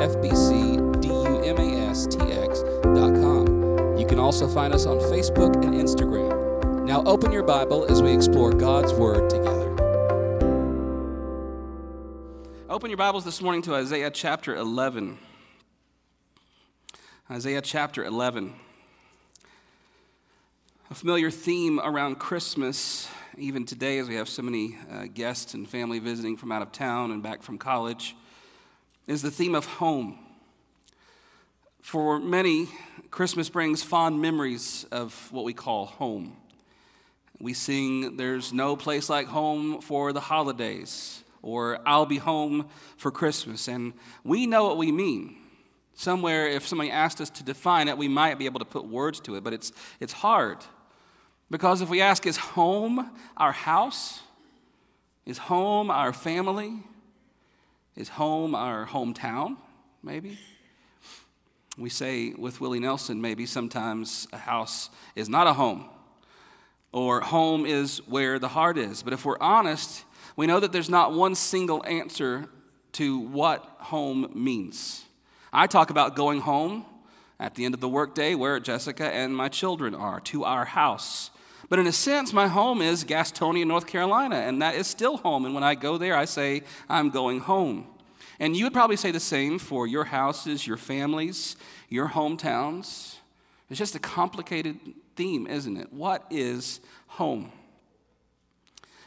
Fbcdumastx.com. You can also find us on Facebook and Instagram. Now open your Bible as we explore God's Word together. Open your Bibles this morning to Isaiah chapter 11. Isaiah chapter 11. A familiar theme around Christmas, even today, as we have so many uh, guests and family visiting from out of town and back from college, is the theme of home. For many, Christmas brings fond memories of what we call home. We sing, There's no place like home for the holidays, or I'll be home for Christmas. And we know what we mean. Somewhere, if somebody asked us to define it, we might be able to put words to it, but it's, it's hard. Because if we ask, is home our house? Is home our family? Is home our hometown? Maybe. We say with Willie Nelson, maybe sometimes a house is not a home, or home is where the heart is. But if we're honest, we know that there's not one single answer to what home means. I talk about going home at the end of the workday where Jessica and my children are, to our house. But in a sense, my home is Gastonia, North Carolina, and that is still home. And when I go there, I say, I'm going home. And you would probably say the same for your houses, your families, your hometowns. It's just a complicated theme, isn't it? What is home?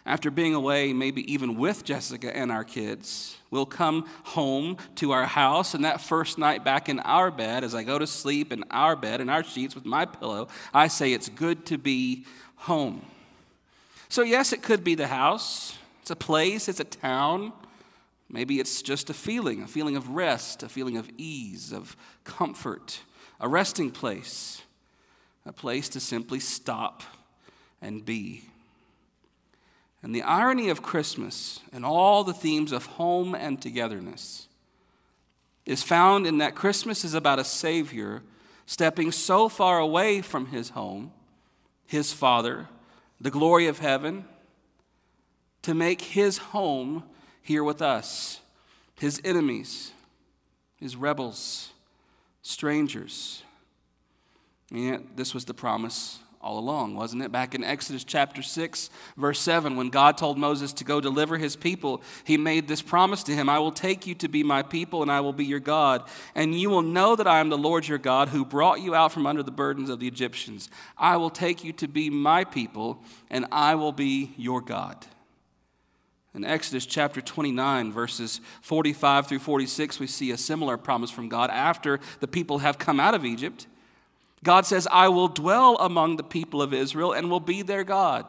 After being away, maybe even with Jessica and our kids, we'll come home to our house, and that first night back in our bed, as I go to sleep in our bed, in our sheets with my pillow, I say, It's good to be home. So, yes, it could be the house, it's a place, it's a town. Maybe it's just a feeling, a feeling of rest, a feeling of ease, of comfort, a resting place, a place to simply stop and be. And the irony of Christmas and all the themes of home and togetherness is found in that Christmas is about a Savior stepping so far away from his home his Father, the glory of heaven, to make his home here with us, his enemies, his rebels, strangers. And yet, this was the promise all along, wasn't it? Back in Exodus chapter 6, verse 7, when God told Moses to go deliver his people, he made this promise to him I will take you to be my people, and I will be your God. And you will know that I am the Lord your God who brought you out from under the burdens of the Egyptians. I will take you to be my people, and I will be your God. In Exodus chapter 29, verses 45 through 46, we see a similar promise from God after the people have come out of Egypt. God says, I will dwell among the people of Israel and will be their God.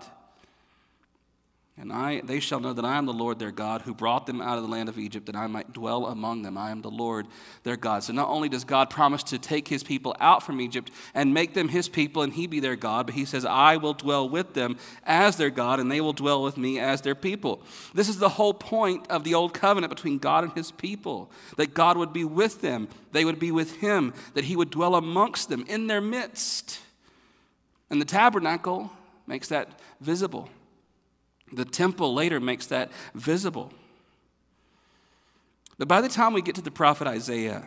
And I, they shall know that I am the Lord their God who brought them out of the land of Egypt that I might dwell among them. I am the Lord their God. So not only does God promise to take his people out from Egypt and make them his people and he be their God, but he says, I will dwell with them as their God and they will dwell with me as their people. This is the whole point of the old covenant between God and his people that God would be with them, they would be with him, that he would dwell amongst them in their midst. And the tabernacle makes that visible. The temple later makes that visible. But by the time we get to the prophet Isaiah,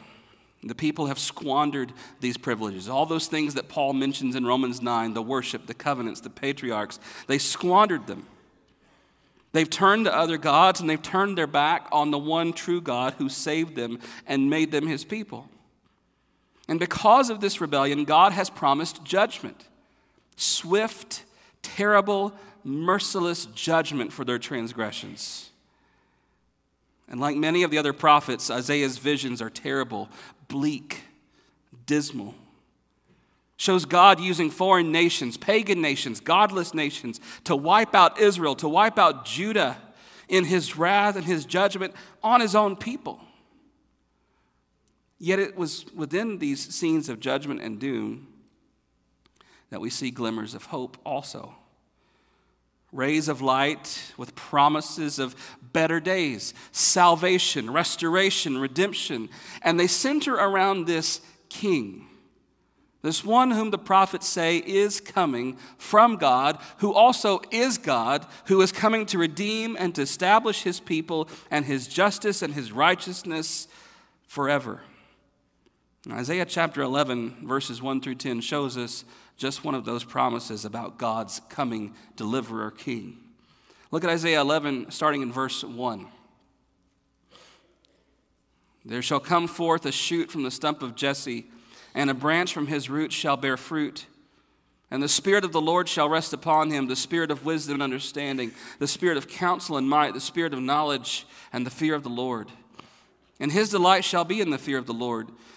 the people have squandered these privileges. All those things that Paul mentions in Romans 9 the worship, the covenants, the patriarchs they squandered them. They've turned to other gods and they've turned their back on the one true God who saved them and made them his people. And because of this rebellion, God has promised judgment swift, terrible, merciless judgment for their transgressions. And like many of the other prophets, Isaiah's visions are terrible, bleak, dismal. Shows God using foreign nations, pagan nations, godless nations to wipe out Israel, to wipe out Judah in his wrath and his judgment on his own people. Yet it was within these scenes of judgment and doom that we see glimmers of hope also. Rays of light with promises of better days, salvation, restoration, redemption. And they center around this king, this one whom the prophets say is coming from God, who also is God, who is coming to redeem and to establish his people and his justice and his righteousness forever. Isaiah chapter 11, verses 1 through 10, shows us just one of those promises about God's coming deliverer king. Look at Isaiah 11, starting in verse 1. There shall come forth a shoot from the stump of Jesse, and a branch from his roots shall bear fruit. And the Spirit of the Lord shall rest upon him the Spirit of wisdom and understanding, the Spirit of counsel and might, the Spirit of knowledge and the fear of the Lord. And his delight shall be in the fear of the Lord.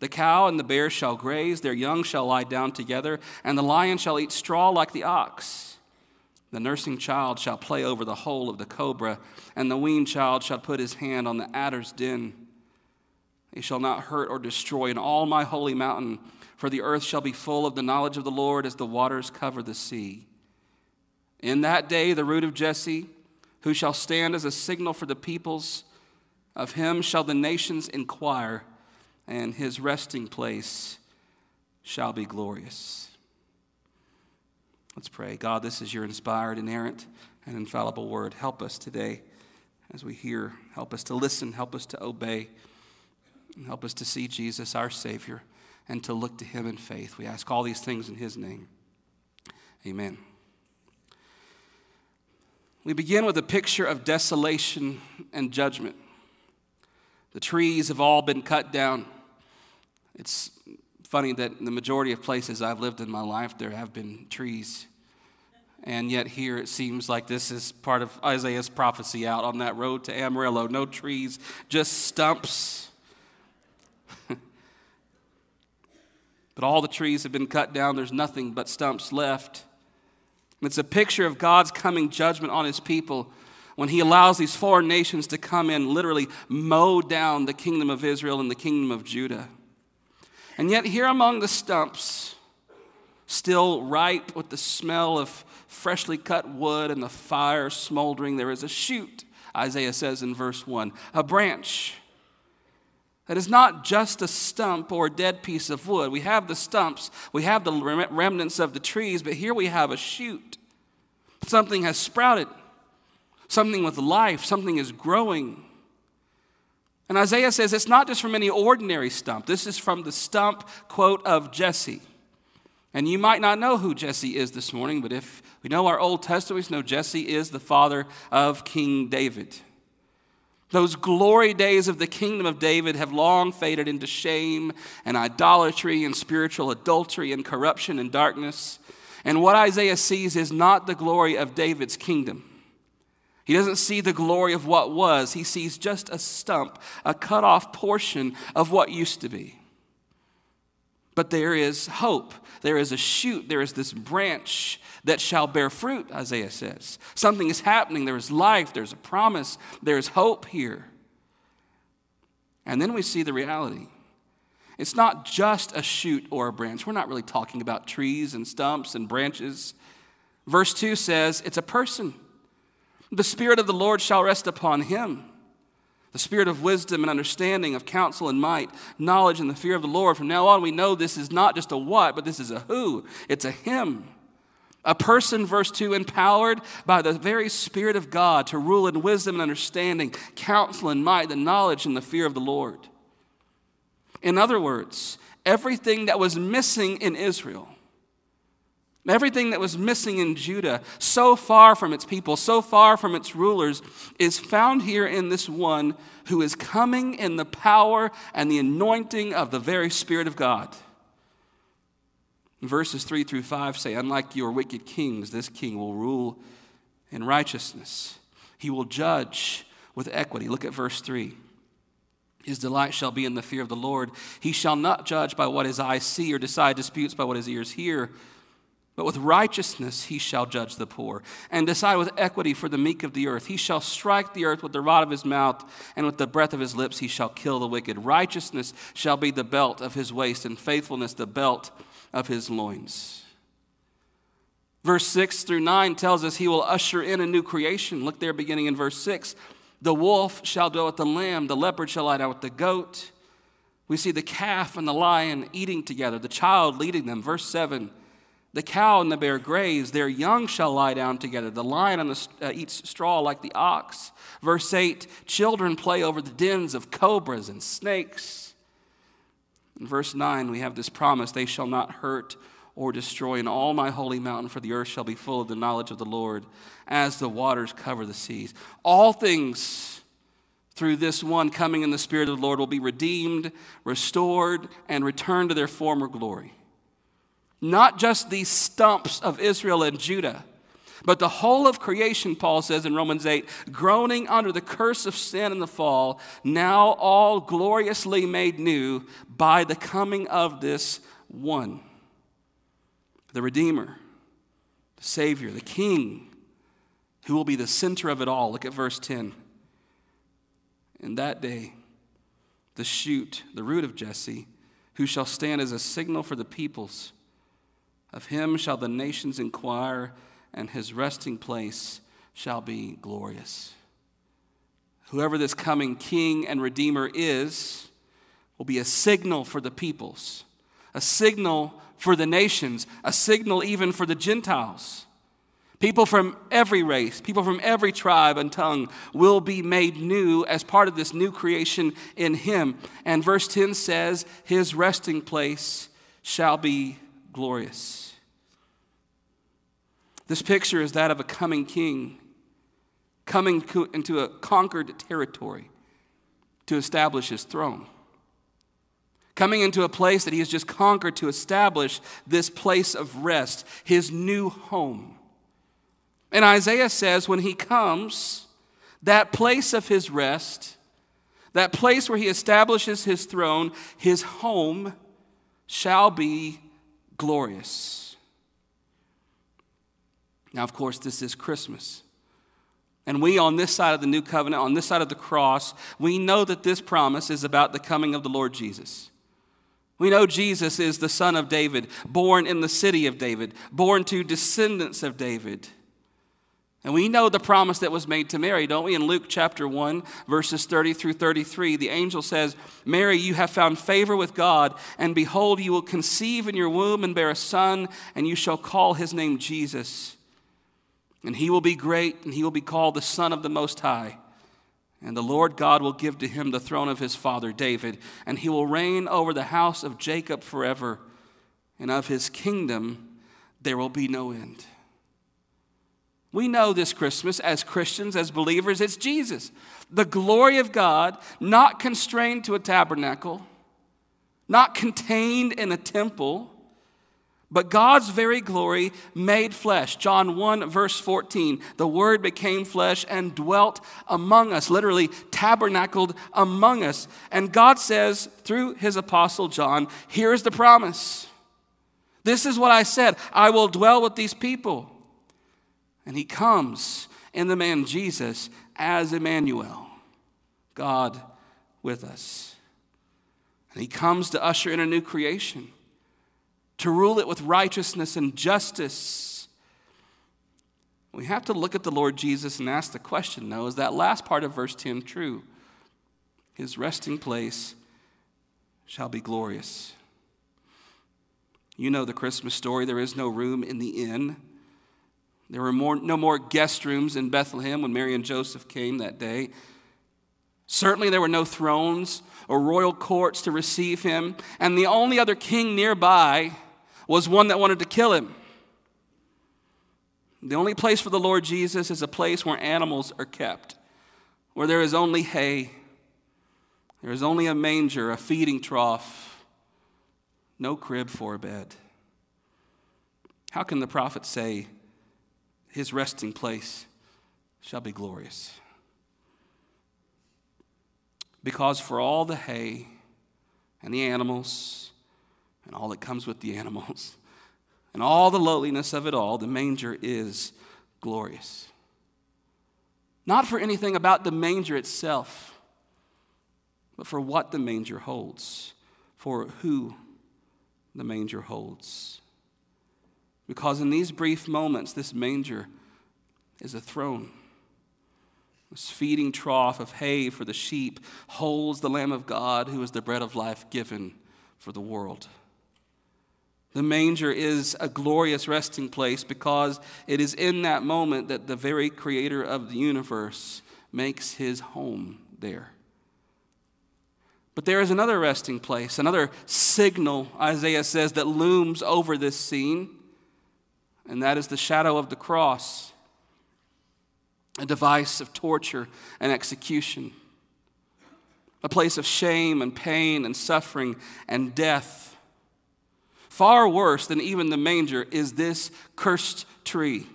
The cow and the bear shall graze, their young shall lie down together, and the lion shall eat straw like the ox. The nursing child shall play over the hole of the cobra, and the weaned child shall put his hand on the adder's den. They shall not hurt or destroy in all my holy mountain, for the earth shall be full of the knowledge of the Lord as the waters cover the sea. In that day, the root of Jesse, who shall stand as a signal for the peoples, of him shall the nations inquire and his resting place shall be glorious. Let's pray. God, this is your inspired, inerrant, and infallible word. Help us today as we hear. Help us to listen. Help us to obey. And help us to see Jesus, our Savior, and to look to him in faith. We ask all these things in his name. Amen. We begin with a picture of desolation and judgment. The trees have all been cut down. It's funny that the majority of places I've lived in my life, there have been trees. And yet, here it seems like this is part of Isaiah's prophecy out on that road to Amarillo. No trees, just stumps. but all the trees have been cut down, there's nothing but stumps left. It's a picture of God's coming judgment on his people when he allows these foreign nations to come in, literally mow down the kingdom of Israel and the kingdom of Judah. And yet, here among the stumps, still ripe with the smell of freshly cut wood and the fire smoldering, there is a shoot, Isaiah says in verse 1, a branch that is not just a stump or a dead piece of wood. We have the stumps, we have the remnants of the trees, but here we have a shoot. Something has sprouted, something with life, something is growing. And Isaiah says it's not just from any ordinary stump. This is from the stump, quote, of Jesse. And you might not know who Jesse is this morning, but if we know our Old Testament, we know Jesse is the father of King David. Those glory days of the kingdom of David have long faded into shame and idolatry and spiritual adultery and corruption and darkness. And what Isaiah sees is not the glory of David's kingdom. He doesn't see the glory of what was, he sees just a stump, a cut off portion of what used to be. But there is hope. There is a shoot. There is this branch that shall bear fruit, Isaiah says. Something is happening. There is life. There's a promise. There's hope here. And then we see the reality. It's not just a shoot or a branch. We're not really talking about trees and stumps and branches. Verse 2 says it's a person. The Spirit of the Lord shall rest upon him. The spirit of wisdom and understanding, of counsel and might, knowledge and the fear of the Lord. From now on, we know this is not just a what, but this is a who. It's a him. A person, verse 2, empowered by the very Spirit of God to rule in wisdom and understanding, counsel and might, the knowledge and the fear of the Lord. In other words, everything that was missing in Israel Everything that was missing in Judah, so far from its people, so far from its rulers, is found here in this one who is coming in the power and the anointing of the very Spirit of God. Verses 3 through 5 say, Unlike your wicked kings, this king will rule in righteousness. He will judge with equity. Look at verse 3. His delight shall be in the fear of the Lord. He shall not judge by what his eyes see or decide disputes by what his ears hear. But with righteousness he shall judge the poor, and decide with equity for the meek of the earth. He shall strike the earth with the rod of his mouth, and with the breath of his lips he shall kill the wicked. Righteousness shall be the belt of his waist, and faithfulness the belt of his loins. Verse 6 through 9 tells us he will usher in a new creation. Look there, beginning in verse 6. The wolf shall dwell with the lamb, the leopard shall lie down with the goat. We see the calf and the lion eating together, the child leading them. Verse 7 The cow and the bear graze, their young shall lie down together. The lion the, uh, eats straw like the ox. Verse 8 Children play over the dens of cobras and snakes. In verse 9, we have this promise they shall not hurt or destroy in all my holy mountain, for the earth shall be full of the knowledge of the Lord as the waters cover the seas. All things through this one coming in the Spirit of the Lord will be redeemed, restored, and returned to their former glory. Not just these stumps of Israel and Judah, but the whole of creation, Paul says in Romans 8, groaning under the curse of sin and the fall, now all gloriously made new by the coming of this one the Redeemer, the Savior, the King, who will be the center of it all. Look at verse 10. In that day, the shoot, the root of Jesse, who shall stand as a signal for the peoples, of him shall the nations inquire, and his resting place shall be glorious. Whoever this coming king and redeemer is, will be a signal for the peoples, a signal for the nations, a signal even for the Gentiles. People from every race, people from every tribe and tongue will be made new as part of this new creation in Him. And verse 10 says, His resting place shall be glorious. This picture is that of a coming king coming into a conquered territory to establish his throne coming into a place that he has just conquered to establish this place of rest, his new home. And Isaiah says when he comes, that place of his rest, that place where he establishes his throne, his home, shall be glorious. Now, of course, this is Christmas. And we, on this side of the new covenant, on this side of the cross, we know that this promise is about the coming of the Lord Jesus. We know Jesus is the son of David, born in the city of David, born to descendants of David. And we know the promise that was made to Mary, don't we? In Luke chapter 1, verses 30 through 33, the angel says, Mary, you have found favor with God, and behold, you will conceive in your womb and bear a son, and you shall call his name Jesus. And he will be great, and he will be called the Son of the Most High. And the Lord God will give to him the throne of his father David, and he will reign over the house of Jacob forever, and of his kingdom there will be no end. We know this Christmas as Christians, as believers, it's Jesus. The glory of God, not constrained to a tabernacle, not contained in a temple but God's very glory made flesh. John 1, verse 14. The Word became flesh and dwelt among us, literally tabernacled among us. And God says through his apostle John, here's the promise. This is what I said I will dwell with these people. And he comes in the man Jesus as Emmanuel, God with us. And he comes to usher in a new creation to rule it with righteousness and justice. We have to look at the Lord Jesus and ask the question, though, is that last part of verse 10 true? His resting place shall be glorious. You know the Christmas story. There is no room in the inn. There were more, no more guest rooms in Bethlehem when Mary and Joseph came that day. Certainly, there were no thrones or royal courts to receive him, and the only other king nearby was one that wanted to kill him. The only place for the Lord Jesus is a place where animals are kept, where there is only hay, there is only a manger, a feeding trough, no crib for a bed. How can the prophet say his resting place shall be glorious? Because for all the hay and the animals and all that comes with the animals and all the lowliness of it all, the manger is glorious. Not for anything about the manger itself, but for what the manger holds, for who the manger holds. Because in these brief moments, this manger is a throne. This feeding trough of hay for the sheep holds the Lamb of God, who is the bread of life given for the world. The manger is a glorious resting place because it is in that moment that the very creator of the universe makes his home there. But there is another resting place, another signal, Isaiah says, that looms over this scene, and that is the shadow of the cross, a device of torture and execution, a place of shame and pain and suffering and death Far worse than even the manger is this cursed tree.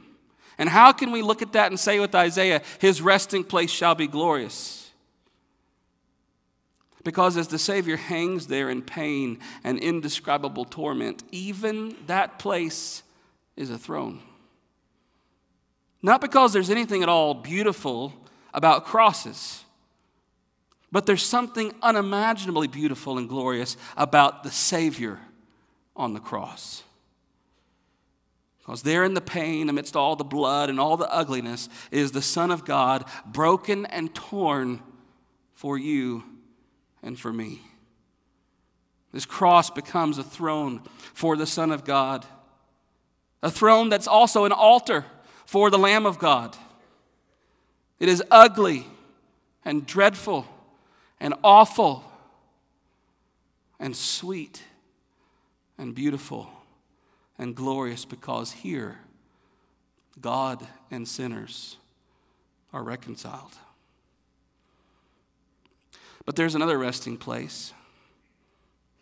And how can we look at that and say with Isaiah, his resting place shall be glorious? Because as the Savior hangs there in pain and indescribable torment, even that place is a throne. Not because there's anything at all beautiful about crosses, but there's something unimaginably beautiful and glorious about the Savior on the cross. Because there in the pain, amidst all the blood and all the ugliness, is the Son of God, broken and torn for you and for me. This cross becomes a throne for the Son of God, a throne that's also an altar for the Lamb of God. It is ugly and dreadful and awful and sweet and beautiful and glorious because here, God and sinners are reconciled. But there's another resting place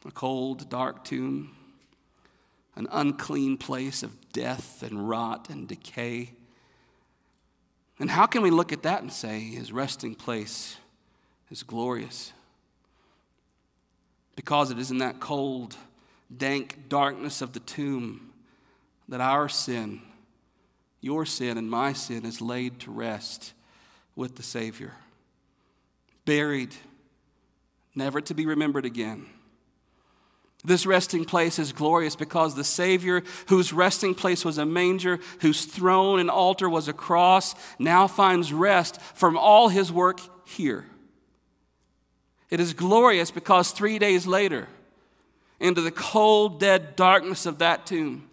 a cold, dark tomb, an unclean place of death and rot and decay. And how can we look at that and say his resting place is glorious? Because it is in that cold, dank darkness of the tomb that our sin, your sin, and my sin is laid to rest with the Savior. Buried, never to be remembered again. This resting place is glorious because the Savior, whose resting place was a manger, whose throne and altar was a cross, now finds rest from all his work here. It is glorious because three days later, into the cold, dead darkness of that tomb.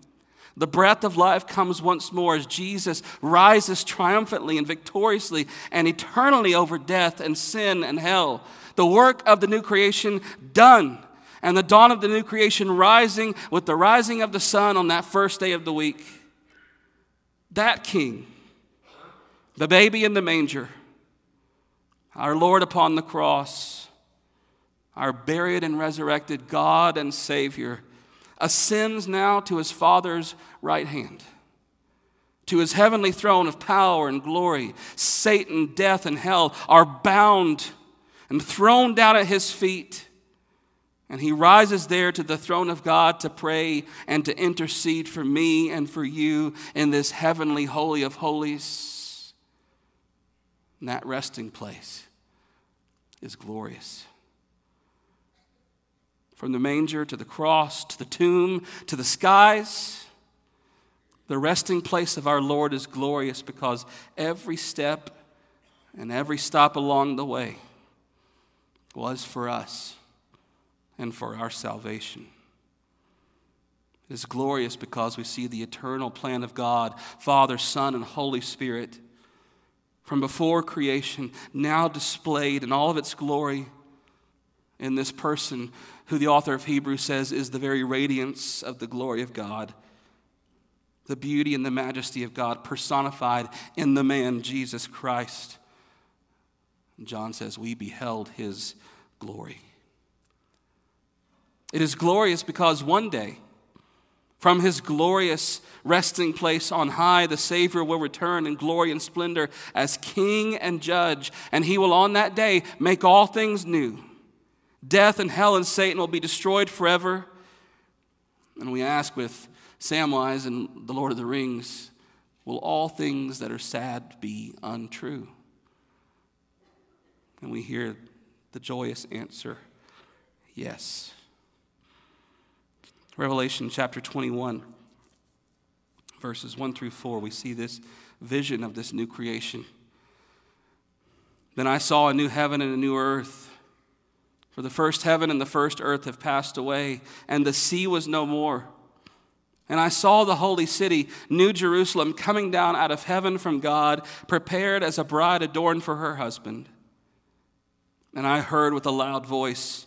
The breath of life comes once more as Jesus rises triumphantly and victoriously and eternally over death and sin and hell. The work of the new creation done, and the dawn of the new creation rising with the rising of the sun on that first day of the week. That King, the baby in the manger, our Lord upon the cross, our buried and resurrected God and Savior, ascends now to his Father's right hand, to his heavenly throne of power and glory. Satan, death, and hell are bound and thrown down at his feet. And he rises there to the throne of God to pray and to intercede for me and for you in this heavenly holy of holies. And that resting place is glorious. From the manger to the cross to the tomb to the skies, the resting place of our Lord is glorious because every step and every stop along the way was for us and for our salvation. It is glorious because we see the eternal plan of God, Father, Son, and Holy Spirit, from before creation, now displayed in all of its glory in this person who the author of Hebrews says is the very radiance of the glory of God. the beauty and the majesty of God personified in the man Jesus Christ. John says, We beheld his glory. It is glorious because one day, from his glorious resting place on high, the Savior will return in glory and splendor as King and Judge, and he will on that day make all things new. Death and hell and Satan will be destroyed forever. And we ask with Samwise and the Lord of the Rings, will all things that are sad be untrue? And we hear the joyous answer, yes. Revelation chapter 21, verses 1 through 4, we see this vision of this new creation. Then I saw a new heaven and a new earth. For the first heaven and the first earth have passed away, and the sea was no more. And I saw the holy city, New Jerusalem, coming down out of heaven from God, prepared as a bride adorned for her husband. And I heard with a loud voice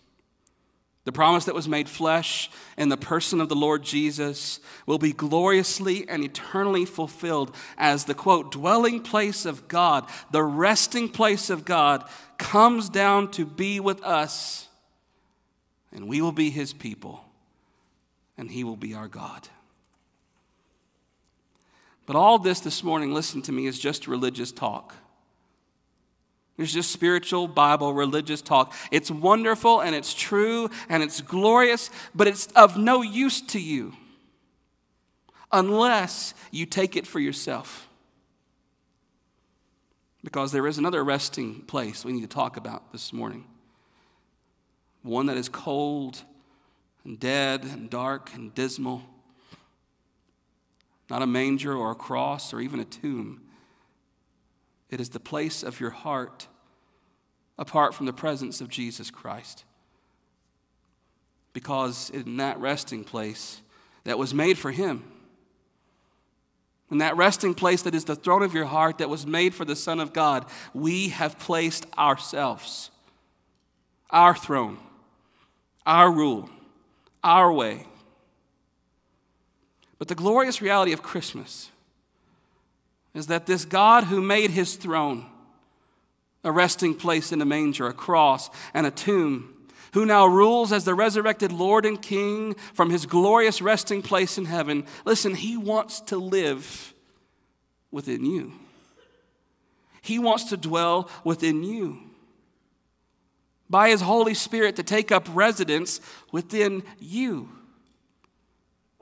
the promise that was made flesh in the person of the Lord Jesus will be gloriously and eternally fulfilled as the quote, dwelling place of God, the resting place of God, comes down to be with us, and we will be his people, and he will be our God. But all this this morning, listen to me, is just religious talk. It's just spiritual, Bible, religious talk. It's wonderful and it's true and it's glorious, but it's of no use to you unless you take it for yourself. Because there is another resting place we need to talk about this morning. One that is cold and dead and dark and dismal. Not a manger or a cross or even a tomb. It is the place of your heart apart from the presence of Jesus Christ. Because in that resting place that was made for Him, in that resting place that is the throne of your heart that was made for the Son of God, we have placed ourselves, our throne, our rule, our way. But the glorious reality of Christmas is that this God who made his throne, a resting place in a manger, a cross, and a tomb, who now rules as the resurrected Lord and King from his glorious resting place in heaven. Listen, he wants to live within you. He wants to dwell within you. By his Holy Spirit to take up residence within you.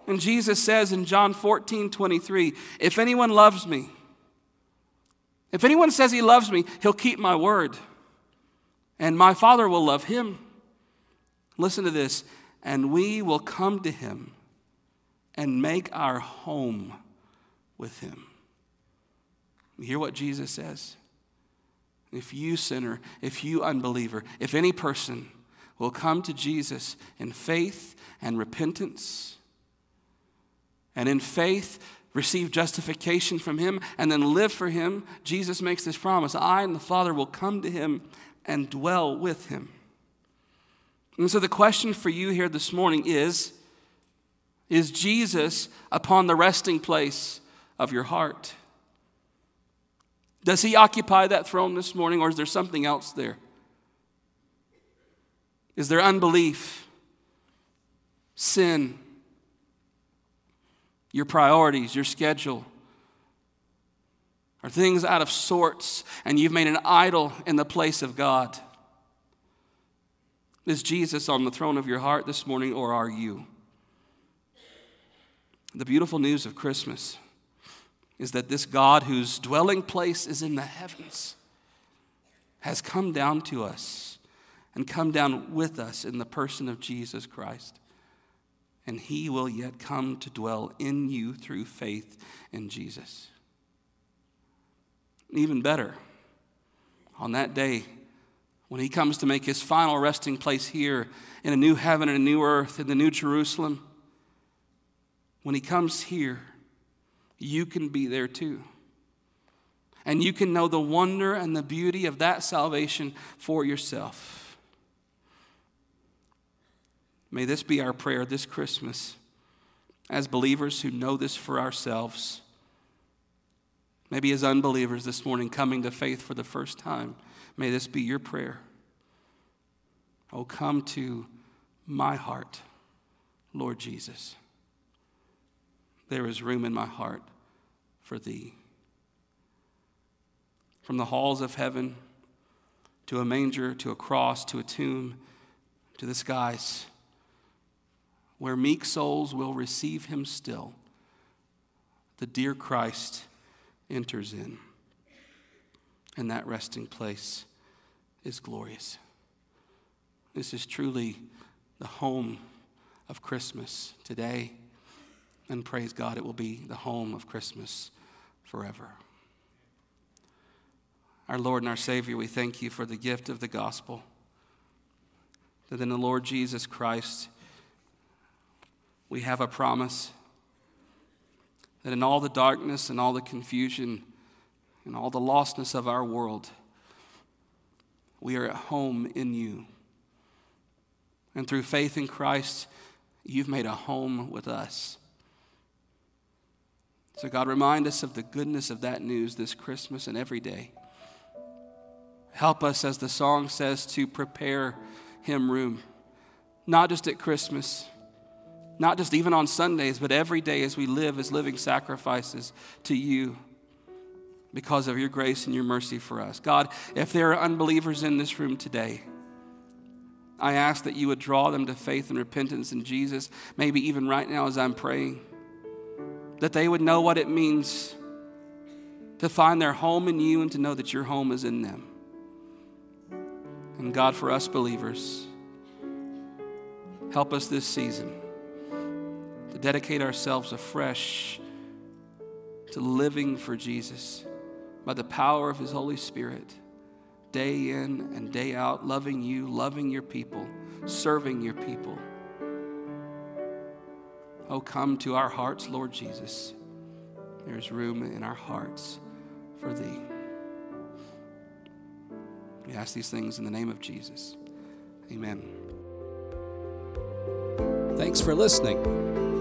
And Jesus says in John 14, 23, if anyone loves me, if anyone says he loves me, he'll keep my word, and my Father will love him. Listen to this, and we will come to him and make our home with him. You hear what Jesus says? If you, sinner, if you, unbeliever, if any person will come to Jesus in faith and repentance, and in faith, receive justification from Him, and then live for Him, Jesus makes this promise I and the Father will come to Him and dwell with Him. And so the question for you here this morning is Is Jesus upon the resting place of your heart? Does He occupy that throne this morning, or is there something else there? Is there unbelief, sin? Your priorities, your schedule? Are things out of sorts and you've made an idol in the place of God? Is Jesus on the throne of your heart this morning, or are you? The beautiful news of Christmas is that this God, whose dwelling place is in the heavens, has come down to us and come down with us in the person of Jesus Christ and he will yet come to dwell in you through faith in Jesus. Even better, on that day, when he comes to make his final resting place here in a new heaven and a new earth in the new Jerusalem, when he comes here, you can be there too. And you can know the wonder and the beauty of that salvation for yourself. May this be our prayer this Christmas as believers who know this for ourselves. Maybe as unbelievers this morning coming to faith for the first time. May this be your prayer. Oh, come to my heart, Lord Jesus. There is room in my heart for thee. From the halls of heaven to a manger, to a cross, to a tomb, to the skies, where meek souls will receive him still, the dear Christ enters in. And that resting place is glorious. This is truly the home of Christmas today. And praise God, it will be the home of Christmas forever. Our Lord and our Savior, we thank you for the gift of the gospel. That in the Lord Jesus Christ, we have a promise that in all the darkness and all the confusion and all the lostness of our world, we are at home in you. And through faith in Christ, you've made a home with us. So, God, remind us of the goodness of that news this Christmas and every day. Help us, as the song says, to prepare Him room, not just at Christmas, not just even on Sundays, but every day as we live as living sacrifices to you because of your grace and your mercy for us. God, if there are unbelievers in this room today, I ask that you would draw them to faith and repentance in Jesus, maybe even right now as I'm praying, that they would know what it means to find their home in you and to know that your home is in them. And God, for us believers, help us this season to dedicate ourselves afresh to living for Jesus by the power of His Holy Spirit, day in and day out, loving you, loving your people, serving your people. Oh, come to our hearts, Lord Jesus. There's room in our hearts for Thee. We ask these things in the name of Jesus. Amen. Thanks for listening.